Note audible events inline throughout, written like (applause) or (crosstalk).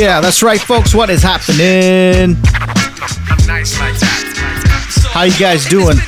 Yeah, that's right, folks. What is happening? How you guys doing?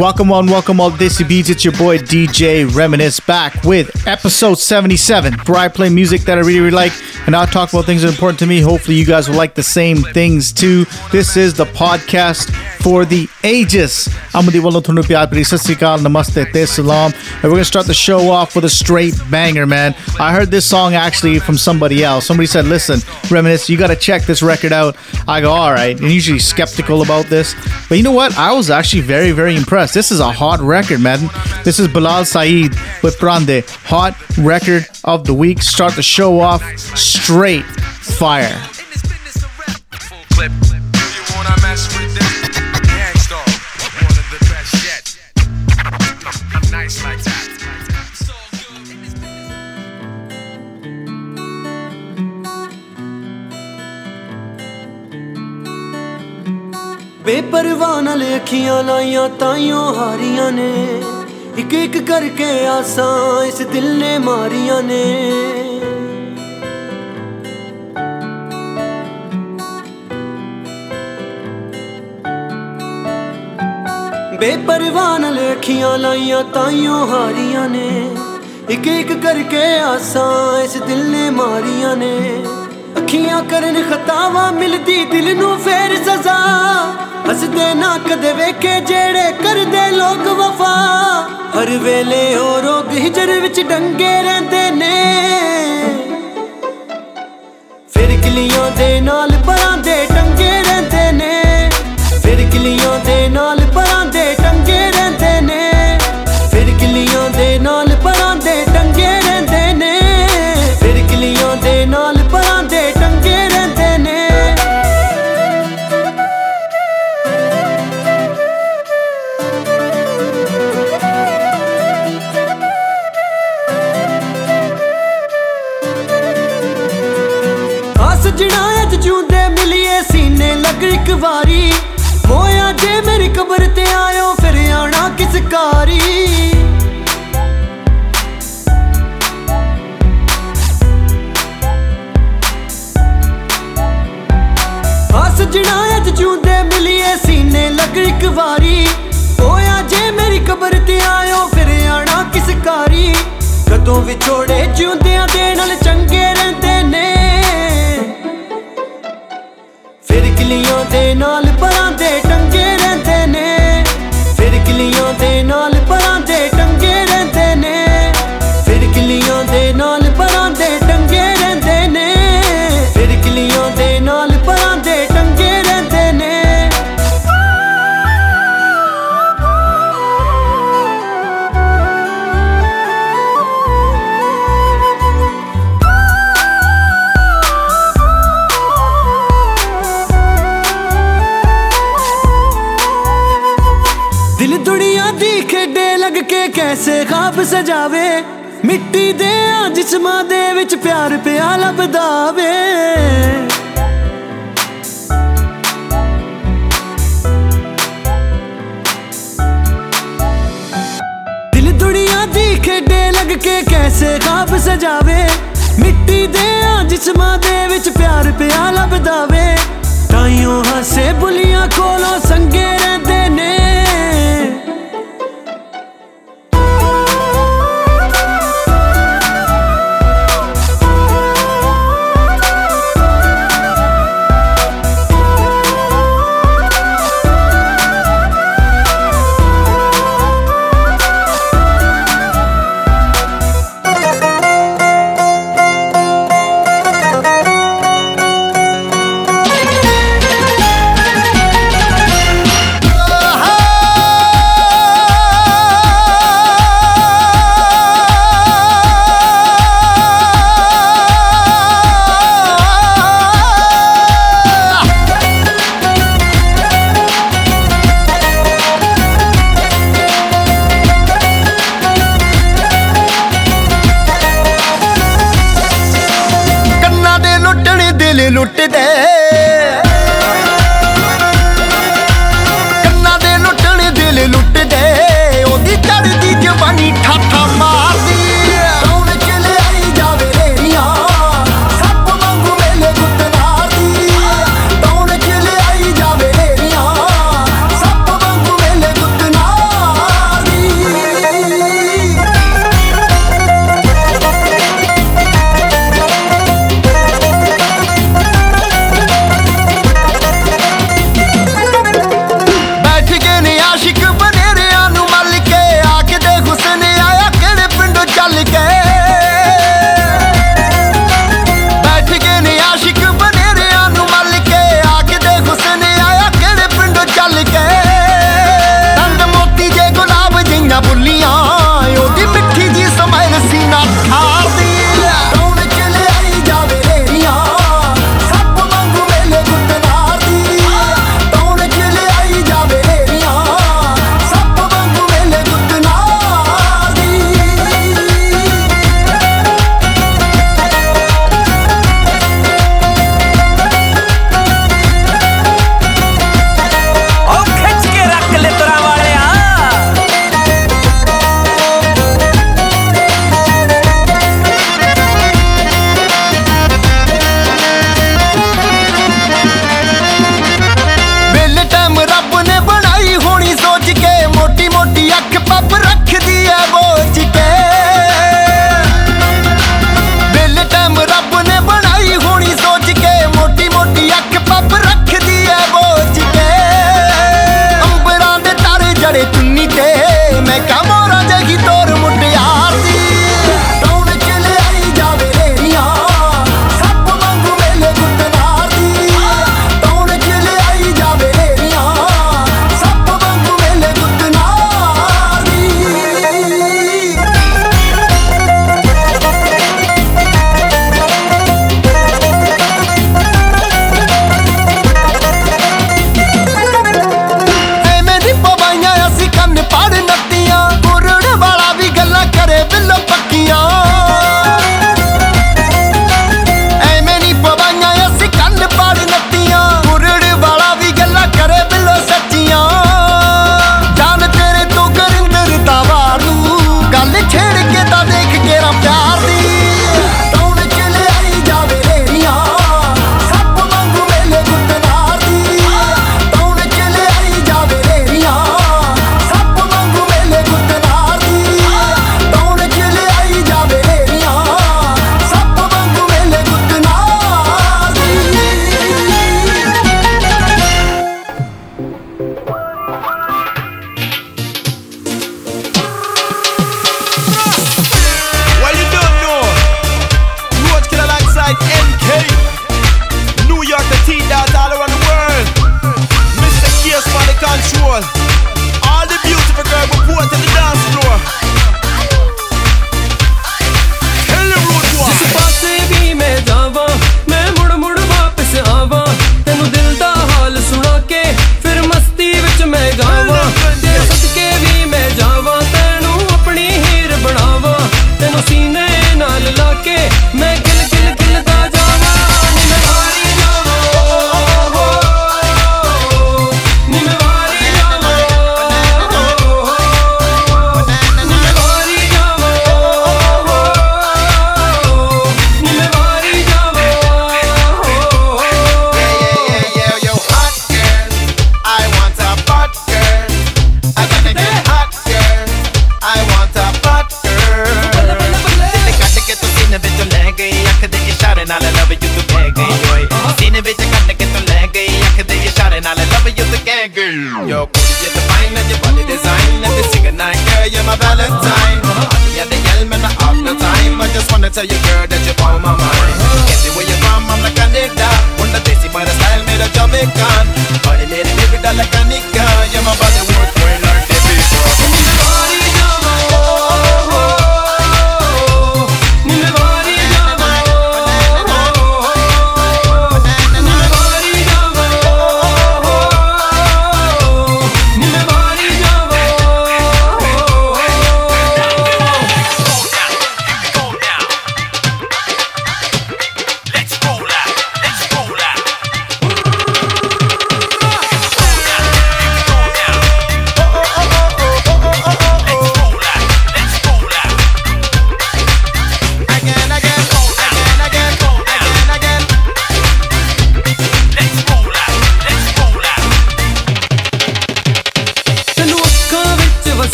Welcome on, welcome all Desi Beats. It's your boy DJ Reminisce back with episode 77, where I play music that I really, really like and I'll talk about things that are important to me. Hopefully, you guys will like the same things too. This is the podcast for the ages. I'm Namaste, te Salam. And we're going to start the show off with a straight banger, man. I heard this song actually from somebody else. Somebody said, listen, Reminisce, you got to check this record out. I go, all right. And usually skeptical about this. But you know what? I was actually very, very impressed. This is a hot record, man. This is Bilal Saeed with Paranday. Hot record of the week. Start the show off straight fire. ਬੇਪਰਵਾਹ ਨਾਲ ਅੱਖੀਆਂ ਲਾਈਆਂ ਤਾਈਓ ਹਾਰੀਆਂ ਨੇ। ਇੱਕ ਇੱਕ ਕਰਕੇ ਆਸਾਂ ਇਸ ਦਿਲ ਨੇ ਮਾਰੀਆਂ ਨੇ। ਬੇਪਰਵਾਹ ਨਾਲ ਅੱਖੀਆਂ ਲਾਈਆਂ ਤਾਈਓ ਹਾਰੀਆਂ ਨੇ। ਇੱਕ ਇੱਕ ਕਰਕੇ ਆਸਾਂ ਇਸ ਦਿਲ ਨੇ ਮਾਰੀਆਂ ਨੇ। ਅੱਖੀਆਂ ਕਰਨ ਖਤਾਵਾਂ ਮਿਲਦੀ ਦਿਲ ਨੂੰ ਫੇਰ ਸਜ਼ਾ। ਹੱਸਦੇ ਨਾ ਕਦੇ ਵੇਖੇ ਜਿਹੜੇ ਕਰਦੇ ਲੋਕ ਵਫਾ। ਹਰ ਵੇਲੇ ਉਹ ਰੋਗ ਹਿਜਰ ਵਿੱਚ ਡੰਗੇ ਰਹਿੰਦੇ ਨੇ। ਫਿਰ ਕਿਲੀਆਂ ਦੇ ਨਾਲ ਪਰਾਂ ਦੇ ਟੰਗੇ ਰਹਿੰਦੇ ਨੇ। ਫਿਰ ਕਿਲੀਆਂ ਦੇ ਨਾਲ ਵਾਰੀ। ਮੋਇਆ ਜੇ ਮੇਰੀ ਕਬਰ ਤੇ ਆਇਓ, ਫਿਰ ਆਣਾ ਕਿਸ ਕਾਰੀ। ਆ ਸਜਣਾ ਅੱਜ ਜੂੰਦੇ ਮਿਲੀਏ, ਸੀਨੇ ਲੱਗ ਇੱਕ ਵਾਰੀ। ਹੋਇਆ ਜੇ ਮੇਰੀ ਕਬਰ ਤੇ ਆਇਓ, ਫਿਰ ਆਣਾ ਕਿਸ ਕਾਰੀ। ਕਦੋਂ ਵਿਛੋੜੇ ਜਿਉਂਦਿਆਂ ਦੇ ਨਾਲ ਚੰਗੇ ਰਹਿੰਦੇ ਫਿਰਕਲੀਆਂ ਦੇ ਨਾਲ ਪਰਾਂਦੇ ਟੰਗੇ ਰਹਿੰਦੇ ਨੇ। ਫਿਰਕਲੀਆਂ ਦੇ ਨਾਲ ਮਿੱਟੀ ਦੇ ਆ ਜਿਸਮਾਂ ਦੇ ਵਿੱਚ ਪਿਆਰ ਪਿਆ ਲੱਭਦਾ ਵੇ।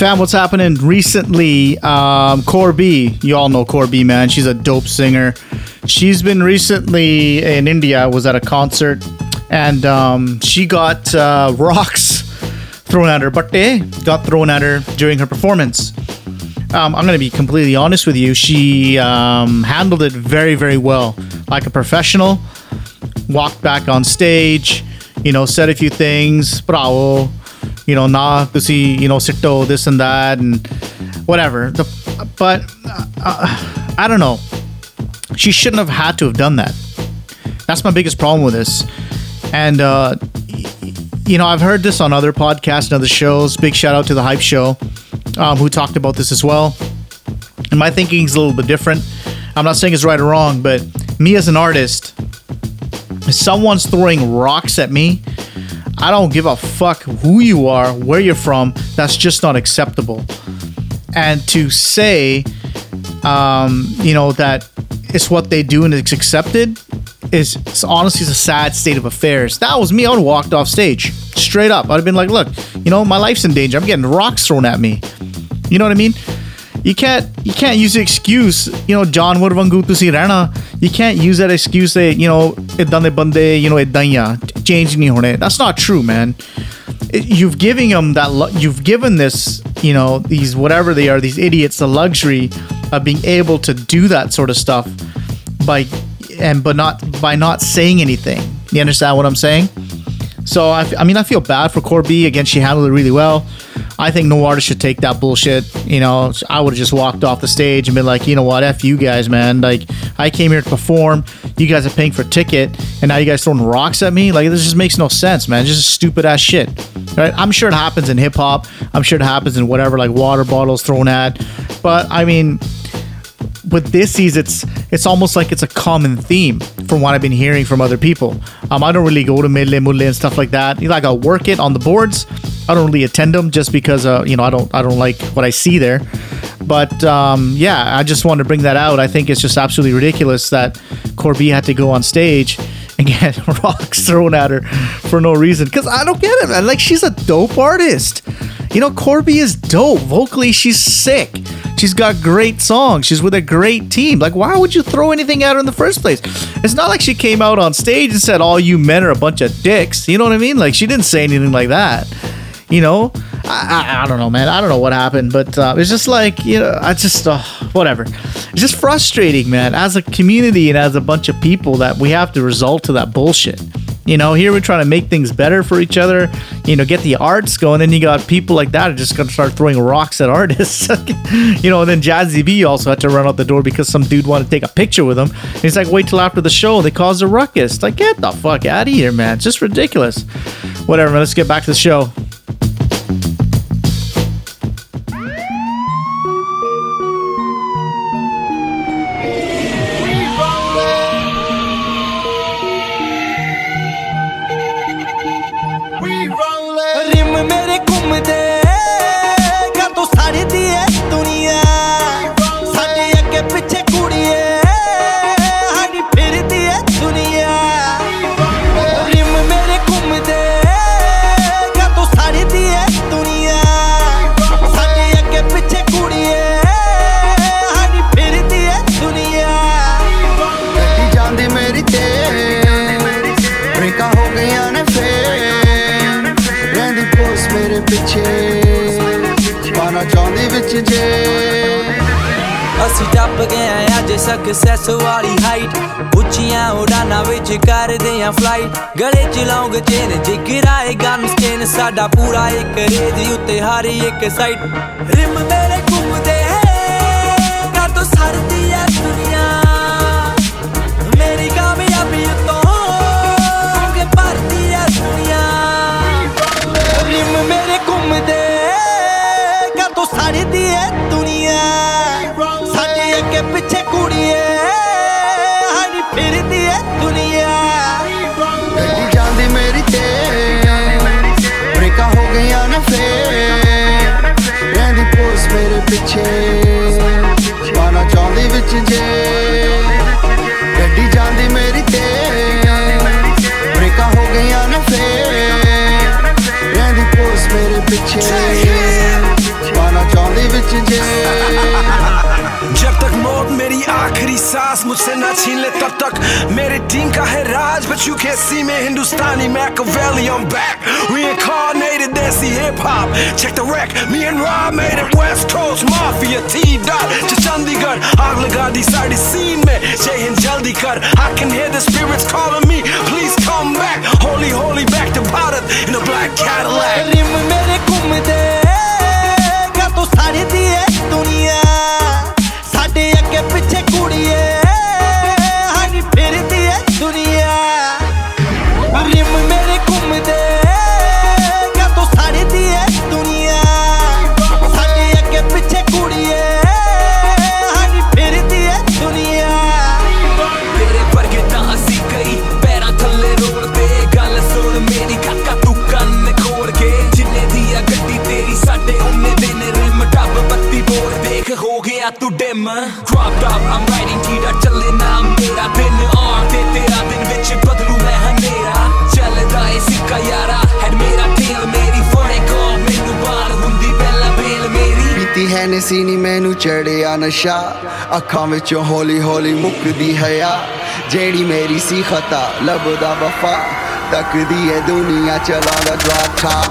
Fam, what's happening recently? Um, Kaur B, you all know Kaur B, man. She's a dope singer. She's been recently in India, was at a concert, and um, she got uh, rocks thrown at her. Batte got thrown at her during her performance. Um, I'm going to be completely honest with you. She um, handled it very, very well, like a professional. Walked back on stage, you know, said a few things, bravo, you know, nah, to see, you know, sitto, this and that, and whatever. The, but uh, I don't know. She shouldn't have had to have done that. That's my biggest problem with this. And, uh, you know, I've heard this on other podcasts and other shows. Big shout out to the Hype Show, um, who talked about this as well. And my thinking is a little bit different. I'm not saying it's right or wrong, but me as an artist, if someone's throwing rocks at me, I don't give a fuck who you are, where you're from. That's just not acceptable. And to say, um, you know, that it's what they do and it's accepted is it's honestly it's a sad state of affairs. That was me. I would have walked off stage straight up. I'd have been like, look, you know, my life's in danger. I'm getting rocks thrown at me. You know what I mean? You can't you can't use the excuse, you know, John would vangu tusi rana. You can't use that excuse that, you know, idane bande, you know, idanya. Changing नहीं होने that's not true man. You've giving them that lu- you've given this you know these whatever they are these idiots the luxury of being able to do that sort of stuff by and but not by not saying anything. You understand what I'm saying? So I, I mean I feel bad for Kaur B. Again she handled it really well. I think no artist should take that bullshit. You know, I would have just walked off the stage and been like, you know what, f you guys, man. Like, I came here to perform. You guys are paying for ticket, and now you guys throwing rocks at me. Like, this just makes no sense, man. Just stupid ass shit. Right? I'm sure it happens in hip hop. I'm sure it happens in whatever, like water bottles thrown at. But I mean, with this is it's it's almost like it's a common theme from what I've been hearing from other people. Um, I don't really go to Mille Mulle and stuff like that. You know, like I'll work it on the boards. I don't really attend them just because uh, you know I don't I don't like what I see there. But um, yeah, I just wanted to bring that out. I think it's just absolutely ridiculous that Kaur B had to go on stage and get (laughs) rocks thrown at her for no reason. Because I don't get it, man. Like she's a dope artist. You know, Kaur B is dope. Vocally, she's sick. She's got great songs. She's with a great team. Like, why would you throw anything at her in the first place? It's not like she came out on stage and said, "All you men are a bunch of dicks." You know what I mean? Like, she didn't say anything like that. You know, I, I, I don't know, man. I don't know what happened, but uh, it's just like you know, I just uh, whatever. It's just frustrating, man. As a community and as a bunch of people, that we have to resort to that bullshit. You know, here we're trying to make things better for each other. You know, get the arts going. And you got people like that are just gonna start throwing rocks at artists. (laughs) you know, and then Jazzy B also had to run out the door because some dude wanted to take a picture with him. And he's like, wait till after the show. They caused a ruckus. Like, get the fuck out of here, man. It's just ridiculous. Whatever. man. Let's get back to the show. के side रिम मेरे पीछे पाना चाहती बिच जे गड्डी जाती मेरी ते ब्रेका हो गई ना फे रही मेरे पीछे पाना चाहती बिच जे जब तक मेरी आखिरी सांस मुझसे ना छीन ले, तब तक मेरी टीम का है you can't see me. Hindustani Machiavelli, I'm back. Reincarnated, that's the hip hop. Check the wreck, me and Ra made it. West Coast Mafia, T dot, Chandigarh. Aag laga di side scene mein, Jai Hind jaldi kar. I can hear the spirits calling me. Please come back, holy holy back to Bharat in a black Cadillac. rim mere ghumde, ka to sari diye duniya. ਨਸੀ ਨਹੀਂ ਮੈਨੂੰ ਚੜਿਆ ਨਸ਼ਾ। ਅੱਖਾਂ ਵਿੱਚੋਂ ਹੌਲੀ ਹੌਲੀ ਮੁੱਕਦੀ ਹਯਾ ਜਿਹੜੀ ਮੇਰੀ ਸੀ ਖਤਾ, ਲੱਭਦਾ ਵਫਾ। ਤੱਕਦੀ ਏ ਦੁਨੀਆ ਚਲਾਉਂਦਾ ਜਵਾਖਾ।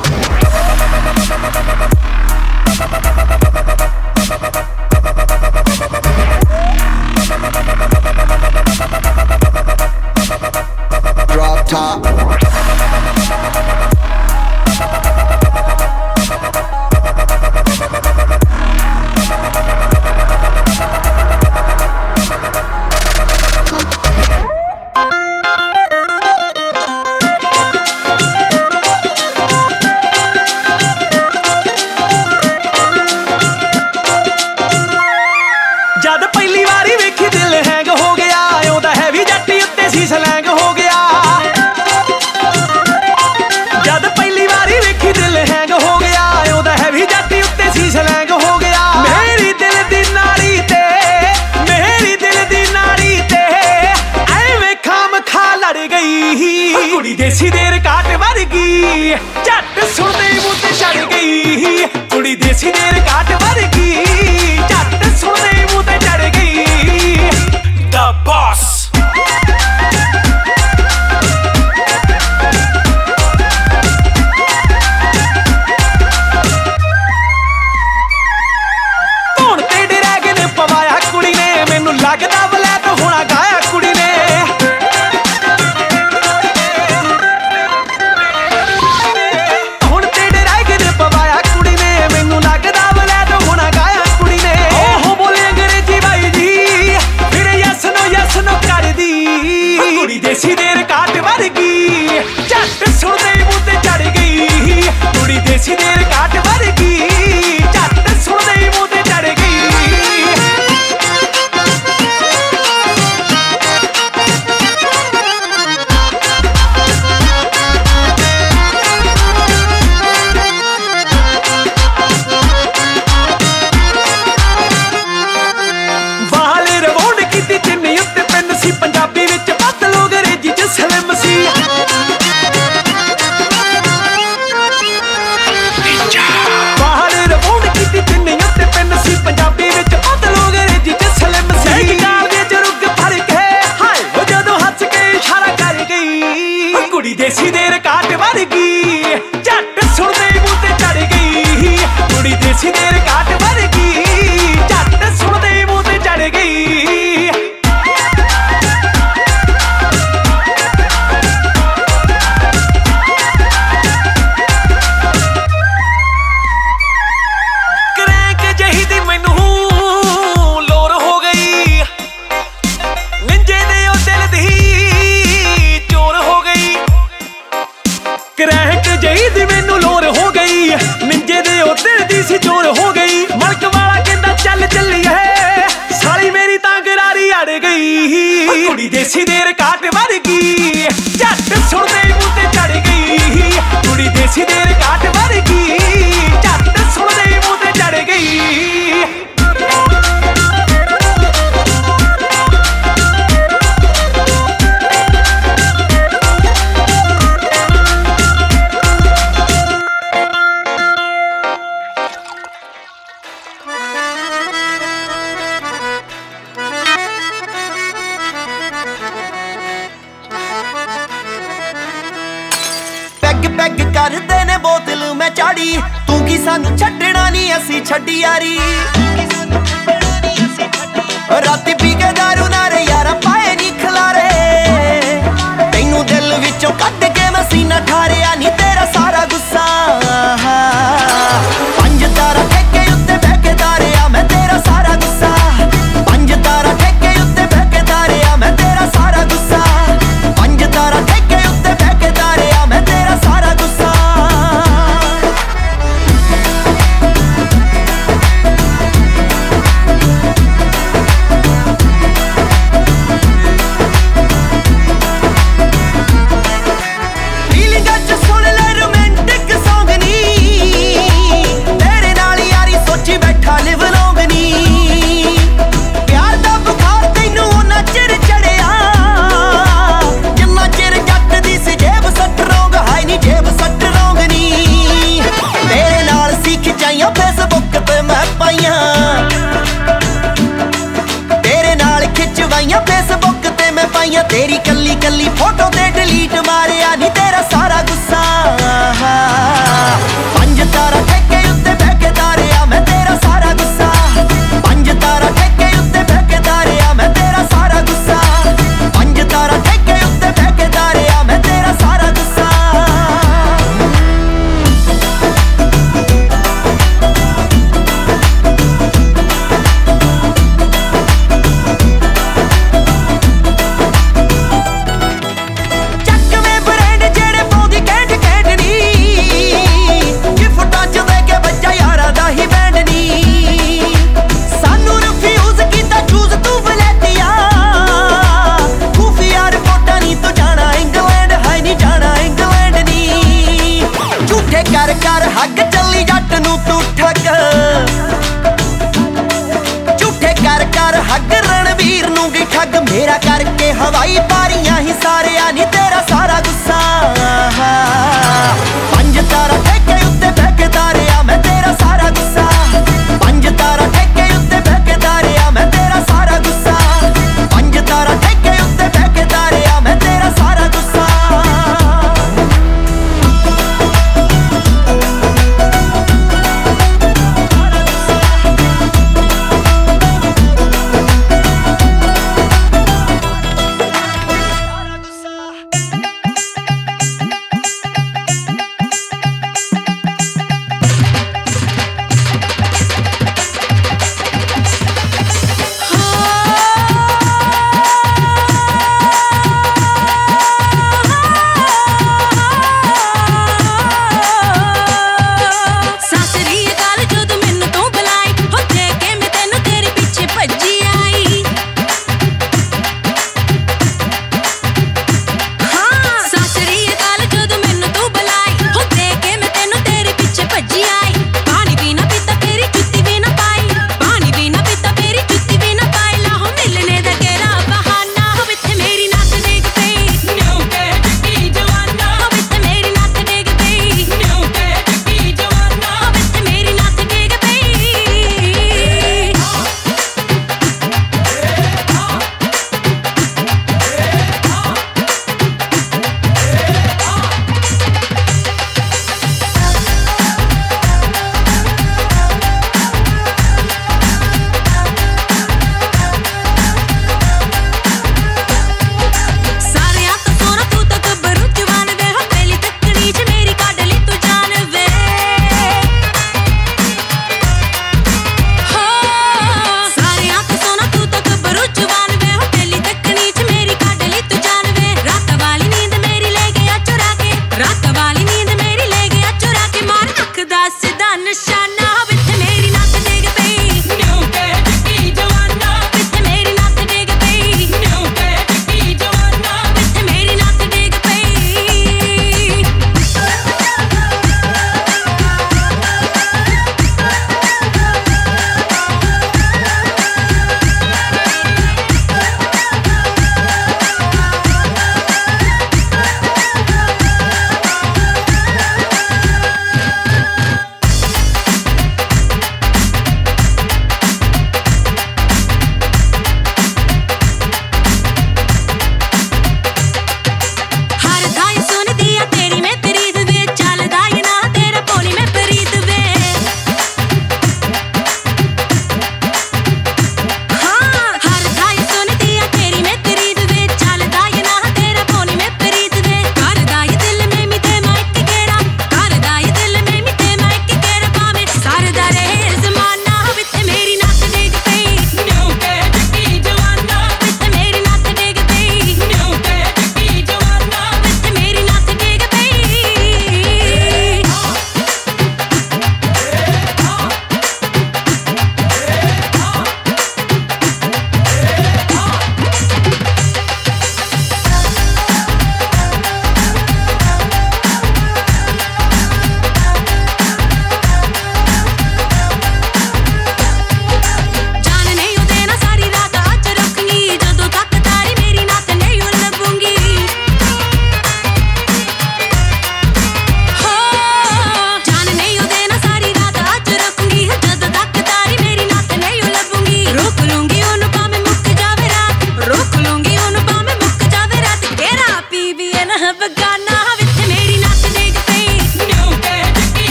I've begun now.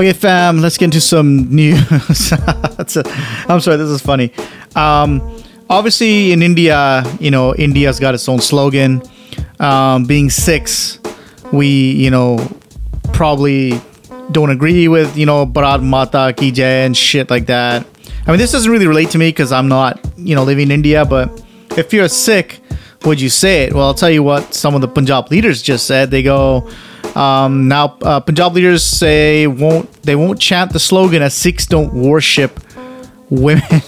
Okay, fam, let's get into some news. (laughs) I'm sorry, this is funny. Um, obviously, in India, you know, India's got its own slogan. Um, being Sikhs, we, you know, probably don't agree with, you know, Bharat Mata Ki Jai and shit like that. I mean, this doesn't really relate to me because I'm not, you know, living in India, but if you're Sikh, would you say it? Well, I'll tell you what some of the Punjab leaders just said. They go, um, now uh, Punjab leaders say won't they won't chant the slogan as Sikhs don't worship women. (laughs)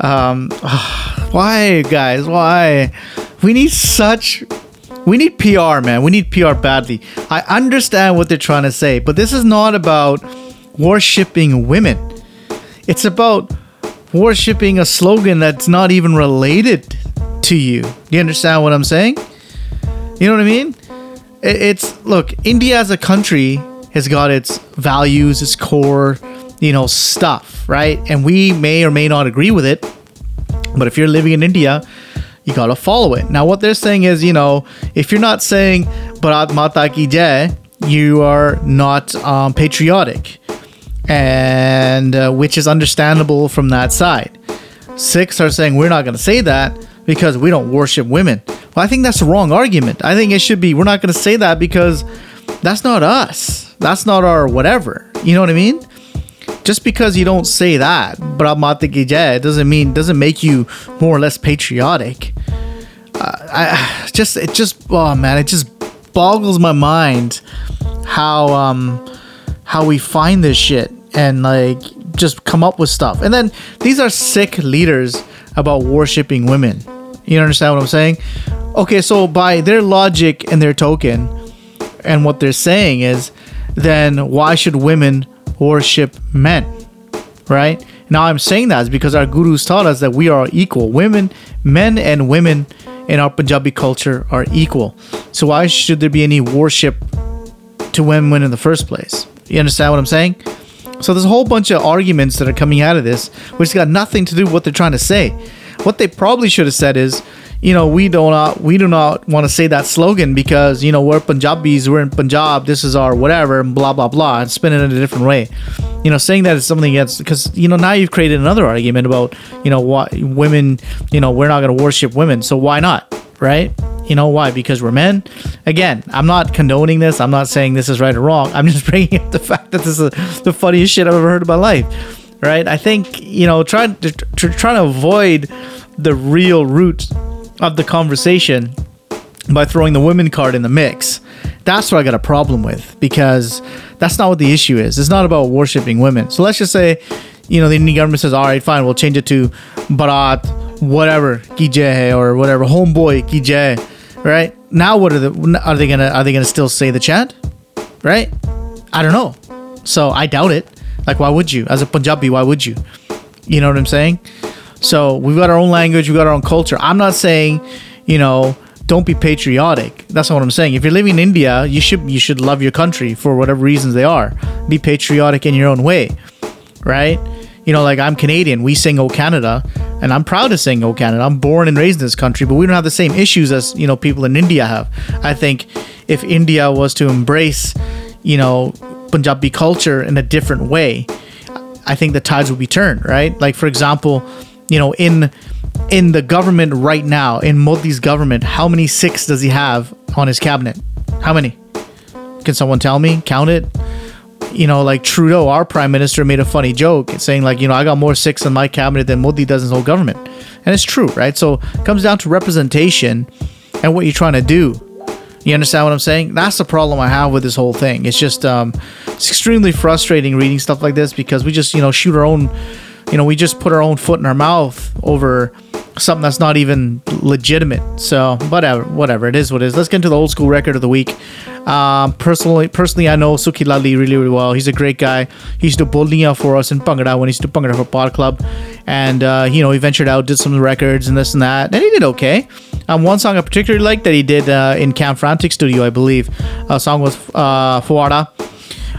um, (sighs) why, guys? Why? We need such. We need PR, man. We need PR badly. I understand what they're trying to say, but this is not about worshiping women. It's about worshiping a slogan that's not even related to you. Do you understand what I'm saying? You know what I mean? It- It's look, India as a country has got its values, its core, you know, stuff, right? And we may or may not agree with it, but if you're living in India, you gotta follow it. Now, what they're saying is, you know, if you're not saying Bharat Mata Ki Jai, you are not um, patriotic, and uh, which is understandable from that side. Sikhs are saying we're not to say that because we don't worship women. Well, I think that's the wrong argument. I think it should be we're not going to say that because that's not us. That's not our whatever. You know what I mean? Just because you don't say that, Mata Ki Jai, doesn't mean doesn't make you more or less patriotic. Uh, I (sighs) just it just oh man, it just boggles my mind how um how we find this shit and like just come up with stuff. And then these are Sikh leaders about worshiping women. You understand what I'm saying? Okay, so by their logic and their token and what they're saying is then why should women worship men? Right? Now I'm saying that is because our gurus taught us that we are equal. Women, men and women in our Punjabi culture are equal. So why should there be any worship to women in the first place? You understand what I'm saying? So there's a whole bunch of arguments that are coming out of this, which got nothing to do with what they're trying to say. What they probably should have said is, you know, we do not we do not want to say that slogan because you know we're Punjabis, we're in Punjab, this is our whatever, and blah blah blah, and spin it in a different way. You know, saying that is something against because you know now you've created another argument about you know what women, you know, we're not going to worship women, so why not, right? You know why? Because we're men. Again, I'm not condoning this. I'm not saying this is right or wrong. I'm just (laughs) bringing up the fact that this is the funniest shit I've ever heard in my life. Right? I think you know, trying to tr- trying to avoid the real root of the conversation by throwing the women card in the mix. That's what I got a problem with because that's not what the issue is. It's not about worshiping women. So let's just say, you know, the Indian government says, all right, fine, we'll change it to Bharat, whatever, ki jai or whatever, homeboy ki jai, right? Now what are the are they gonna are they gonna still say the chant, right? I don't know. So I doubt it. Like, why would you? As a Punjabi, why would you? You know what I'm saying? So we've got our own language, we've got our own culture. I'm not saying, you know, don't be patriotic. That's not what I'm saying. If you're living in India, you should you should love your country for whatever reasons they are. Be patriotic in your own way, right? You know, like I'm Canadian. We sing "O Canada," and I'm proud to sing "Oh Canada." I'm born and raised in this country, but we don't have the same issues as you know people in India have. I think if India was to embrace, you know, Punjabi culture in a different way, I think the tides would be turned, right? Like for example, you know, in in the government right now, in Modi's government, how many Sikhs does he have on his cabinet? How many? Can someone tell me? Count it. You know, like Trudeau, our prime minister, made a funny joke saying, like, you know, I got more Sikhs in my cabinet than Modi does in his whole government. And it's true, right? So it comes down to representation and what you're trying to do. You understand what I'm saying? That's the problem I have with this whole thing. It's just um, it's extremely frustrating reading stuff like this because we just you know shoot our own, you know, we just put our own foot in our mouth over something that's not even legitimate. So whatever, whatever it is, what it is. Let's get into the old school record of the week. Um, personally, personally, I know Sukhi Lalli really, really well. He's a great guy. He used to Bolnia for us in Bhangra when he used to Bhangra for Pod Club, and uh, you know he ventured out, did some records and this and that, and he did okay. Um, one song I particularly liked that he did uh, in Camp Frantic Studio, I believe. A song was uh, Phawara.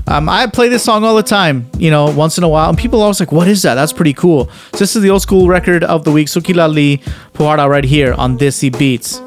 Um, I play this song all the time, you know, once in a while, and people always like, "What is that? That's pretty cool." So this is the old school record of the week, Sukilali Phawara, right here on Desi Beats.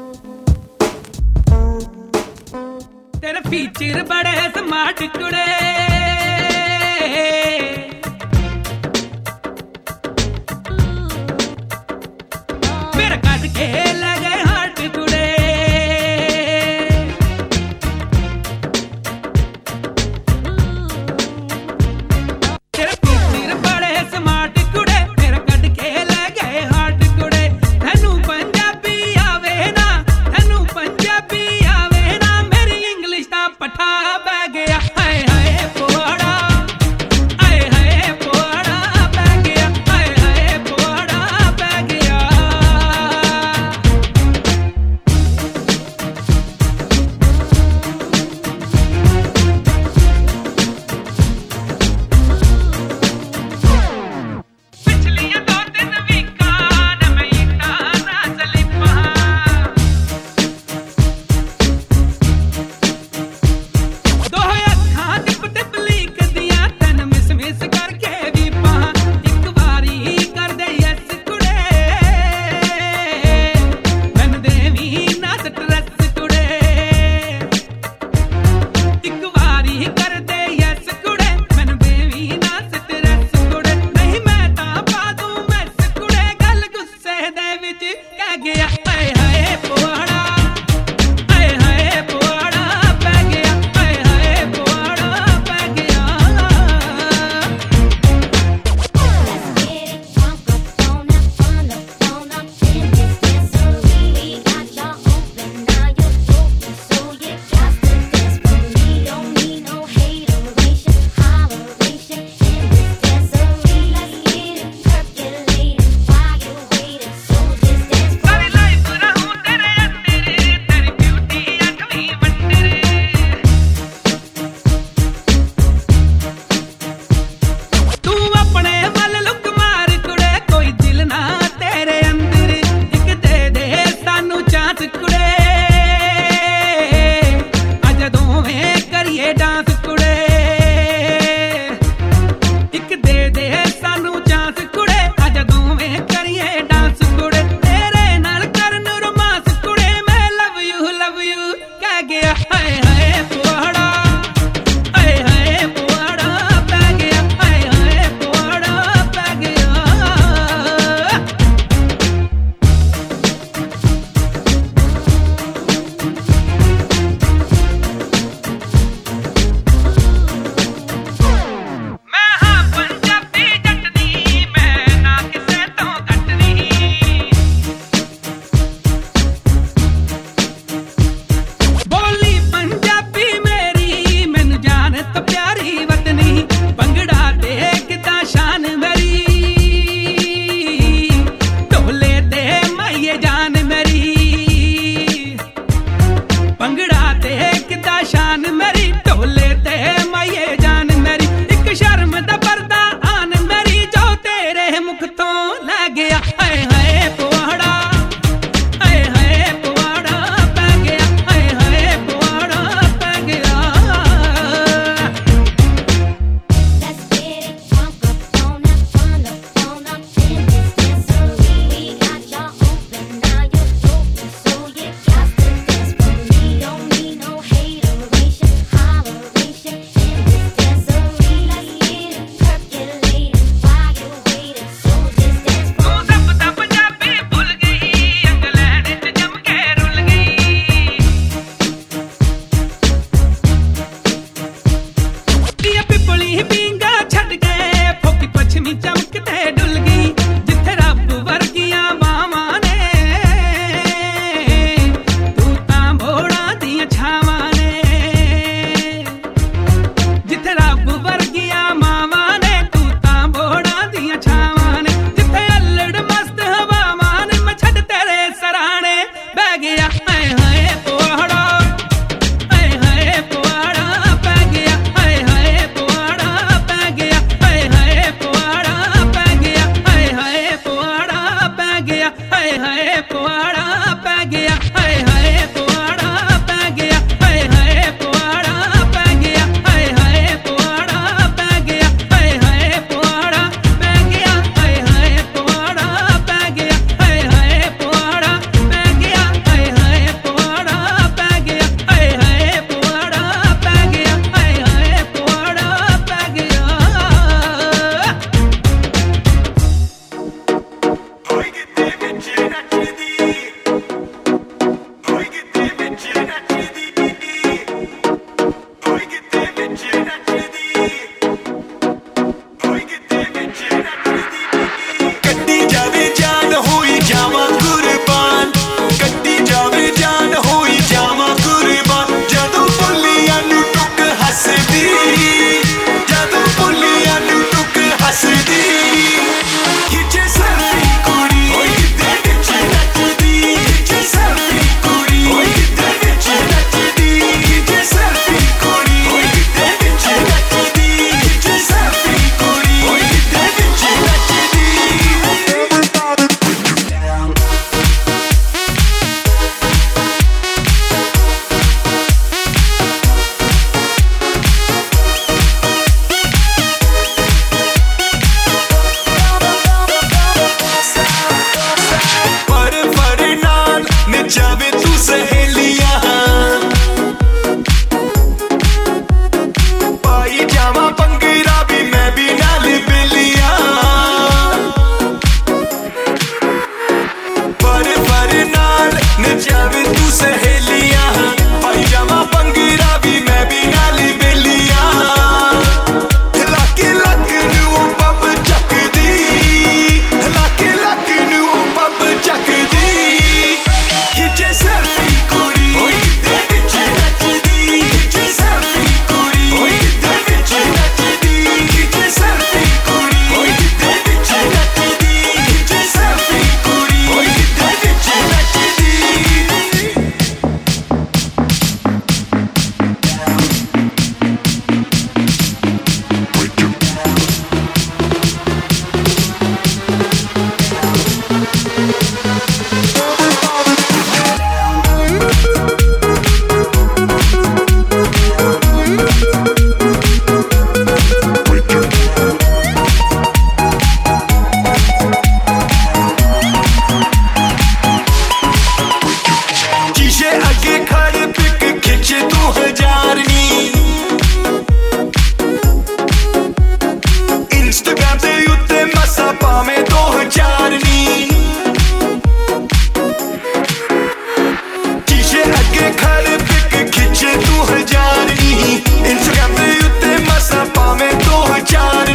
Instagram de YouTube, mas a pa me do hachar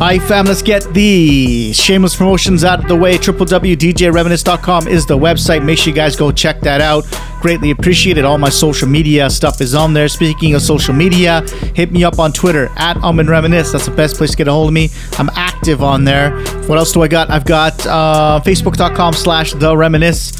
Alright, fam, let's get the shameless promotions out of the way. www.djreminisce.com is the website. Make sure you guys go check that out. Greatly appreciate it. All my social media stuff is on there. Speaking of social media, hit me up on Twitter at and Reminisce. That's the best place to get a hold of me. I'm active on there. What else do I got? I've got uh, facebook.com slash the reminisce.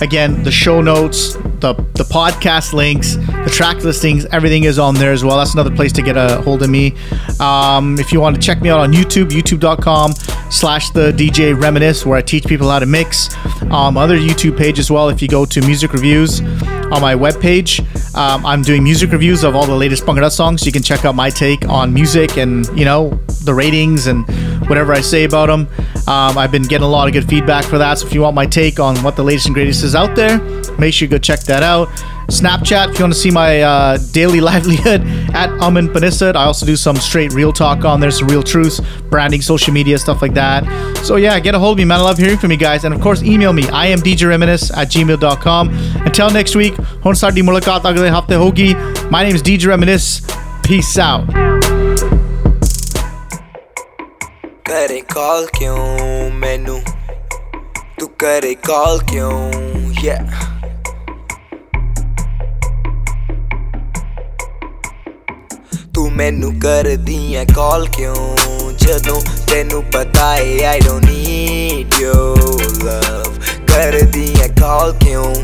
Again, the show notes, the the podcast links, the track listings, everything is on there as well. That's another place to get a hold of me. Um, if you want to check me out on YouTube, youtube.com slash the DJ Reminisce, where I teach people how to mix. Um, other YouTube page as well. If you go to music reviews on my webpage, um, I'm doing music reviews of all the latest Bhangra songs. You can check out my take on music and you know the ratings and whatever I say about them. Um, I've been getting a lot of good feedback for that. So if you want my take on what the latest and greatest is out there, make sure you go check that out. Snapchat if you want to see my uh, daily (laughs) livelihood at Amin Panisad. I also do some straight real talk on there, some real truths, branding, social media, stuff like that. So yeah, get a hold of me, man. I love hearing from you guys. And of course, email me. I am djreminisce at gmail.com. Until next week, hon hafte. My name is DJ Reminisce. Peace out. ਮੈਨੂੰ ਕਰਦੀ ਐ call ਕਿਉਂ? ਜਦੋਂ ਤੈਨੂੰ ਪਤਾ ਏ I don't need your love ਕਰਦੀ ਐ call ਕਿਉਂ?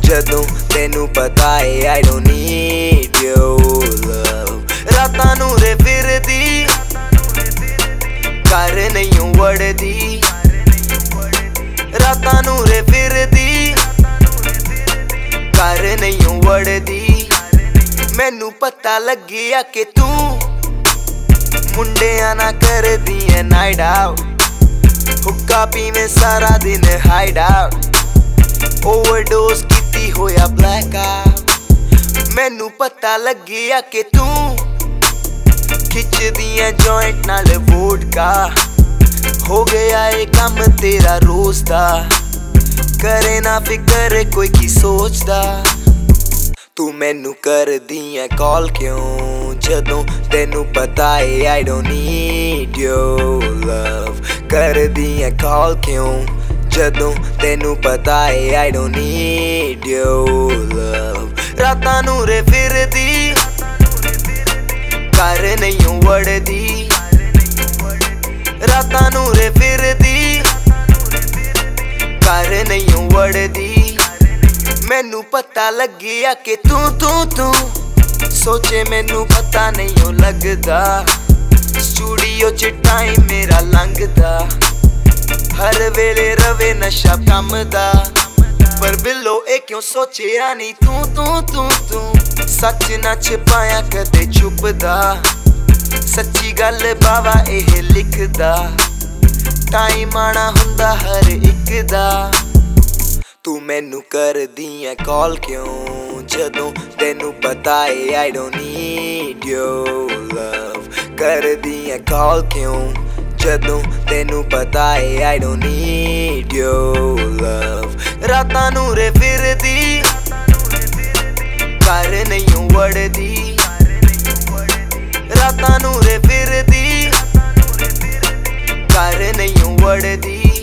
ਜਦੋਂ ਤੈਨੂੰ ਪਤਾ ਏ I don't need your love ਰਾਤਾਂ ਨੂੰ ਰੇ ਫਿਰਦੀ ਕਰ ਨਹੀਂ ਵੜਦੀ। ਰਾਤਾਂ ਨੂੰ ਰੇ ਫਿਰਦੀ ਕਰ ਨਹੀਂ ਵੜਦੀ। ਮੈਨੂੰ ਪਤਾ ਲੱਗਿਆ ਕਿ ਤੂੰ ਮੁੰਡਿਆਂ ਨਾ ਕਰਦੀ ਐ ਨਾਈਟ ਆਊਟ ਹੁੱਕਾ ਪੀਵੇਂ ਸਾਰਾ ਦਿਨ ਹਾਈਡ ਆਊਟ ਓਵਰਡੋਸ ਕੀਤੀ ਹੋਇਆ ਬਲੈਕ ਆਊਟ ਮੈਨੂੰ ਪਤਾ ਲੱਗਿਆ ਕਿ ਤੂੰ ਖਿੱਚਦੀਆਂ ਜੁਆਇੰਟ ਨਾਲ ਵੋਡਕਾ ਹੋ ਗਿਆ ਇਹ ਕੰਮ ਤੇਰਾ ਰੋਜ਼ ਦਾ ਕਰੇ ਨਾ ਫਿਕਰ ਕੋਈ ਕੀ ਸੋਚਦਾ ਤੂੰ ਮੈਨੂੰ ਕਰਦੀ ਐ ਕਾਲ ਕਿਉਂ? ਜਦੋਂ ਤੈਨੂੰ ਪਤਾ ਏ I don't need your love ਕਰਦੀ ਐ ਕਾਲ ਕਿਉਂ? ਜਦੋਂ ਤੈਨੂੰ ਪਤਾ ਏ I don't need your love ਰਾਤਾਂ ਨੂੰ ਰੇ ਫਿਰਦੀ ਕਰ ਨਹੀਂ ਵੜਦੀ। ਰਾਤਾਂ ਨੂੰ ਰੇ ਫਿਰਦੀ ਕਰ ਨਹੀਂ ਵੜਦੀ। ਮੈਨੂੰ ਪਤਾ ਲੱਗਿਆ ਕਿ ਤੂੰ ਤੂੰ ਤੂੰ। ਸੋਚੇ ਮੈਨੂੰ ਪਤਾ ਨਹੀਂ ਉਹ ਲੱਗਦਾ। ਸਟੂਡੀਓ 'ਚ ਟਾਈਮ ਮੇਰਾ ਲੰਘਦਾ। ਹਰ ਵੇਲੇ ਰਵੇ ਨਸ਼ਾ ਕੰਮ ਦਾ ਪਰ ਬਿੱਲੋ, ਇਹ ਕਿਉਂ ਸੋਚਿਆ ਨਹੀਂ? ਤੂੰ ਤੂੰ ਤੂੰ ਤੂੰ। ਸੱਚ ਨਾ ਛਿਪਾਇਆ ਕਦੇ ਛੁਪਦਾ। ਸੱਚੀ ਗੱਲ ਬਾਵਾ ਇਹ ਲਿਖਦਾ। ਟਾਈਮ ਆਣਾ ਹੁੰਦਾ ਹਰ ਇੱਕ ਦਾ। ਤੂੰ ਮੈਨੂੰ ਕਰਦੀ ਐ ਕਾਲ ਕਿਉਂ? ਜਦੋਂ ਤੈਨੂੰ ਪਤਾ ਏ I don't need your love ਕਰਦੀ ਐ ਕਾਲ ਕਿਉਂ? ਜਦੋਂ ਤੈਨੂੰ ਪਤਾ ਏ I don't need your love ਰਾਤਾਂ ਨੂੰ ਰੇ ਫਿਰਦੀ ਕਰ ਨਹੀਂ ਵੜਦੀ। ਰਾਤਾਂ ਨੂੰ ਰੇ ਫਿਰਦੀ ਕਰ ਨਹੀਂ ਵੜਦੀ।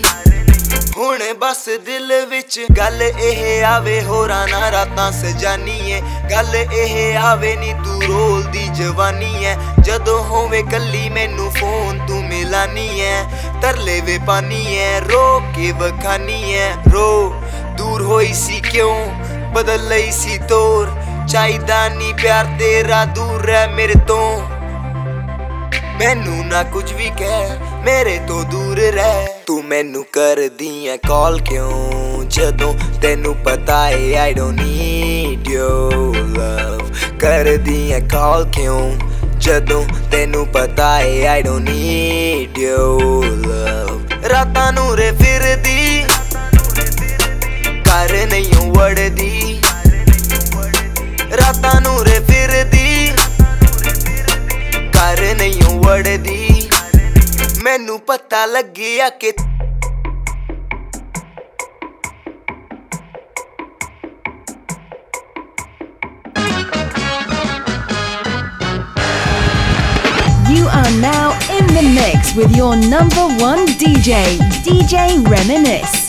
ਹੁਣ ਬਸ ਦਿਲ ਵਿੱਚ ਗੱਲ ਇਹ ਆਵੇ, ਹੋਰਾਂ ਨਾ ਰਾਤਾਂ ਸਜਾਨੀ ਏ ਗੱਲ ਇਹ ਆਵੇ, ਨੀ ਤੂੰ ਰੋਲਦੀ ਜਵਾਨੀ ਐ ਜਦੋਂ ਹੋਵੇ ਕੱਲੀ ਮੈਨੂੰ ਫੋਨ ਤੂੰ ਮਿਲਾਨੀ ਐ ਤਰਲੇ ਵੇ ਪਾਨੀ ਐ ਰੋ ਕੇ ਵਖਾਨੀ ਐ ਰੋ, ਦੂਰ ਹੋਈ ਸੀ ਕਿਉਂ? ਬਦਲ ਲਈ ਸੀ ਤੋਰ। ਚਾਹੀਦਾ ਨਹੀਂ ਪਿਆਰ ਤੇਰਾ ਦੂਰ ਰਹਿ ਮੇਰੇ ਤੋਂ। ਮੈਨੂੰ ਨਾ ਕੁਝ ਵੀ ਕਹਿ ਮੇਰੇ ਤੋਂ ਦੂਰ ਰਹਿ। ਤੂੰ ਮੈਨੂੰ ਕਰਦੀ ਐ ਕਾਲ ਕਿਉਂ? ਜਦੋਂ ਤੈਨੂੰ ਪਤਾ ਏ I don't need your love ਕਰਦੀ ਐ ਕਾਲ ਕਿਉਂ? ਜਦੋਂ ਤੈਨੂੰ ਪਤਾ ਏ I don't need your love ਰਾਤਾਂ ਨੂੰ ਰੇ ਫਿਰਦੀ ਕਰ ਨਹੀਂ ਵੜਦੀ। ਰਾਤਾਂ ਨੂੰ ਰੇ ਫਿਰਦੀ ਕਰ ਨਹੀਂ ਵੜਦੀ। ਮੈਨੂੰ ਪਤਾ ਲੱਗਿਆ ਕਿ You are now in the mix with your number one DJ, DJ Reminisce.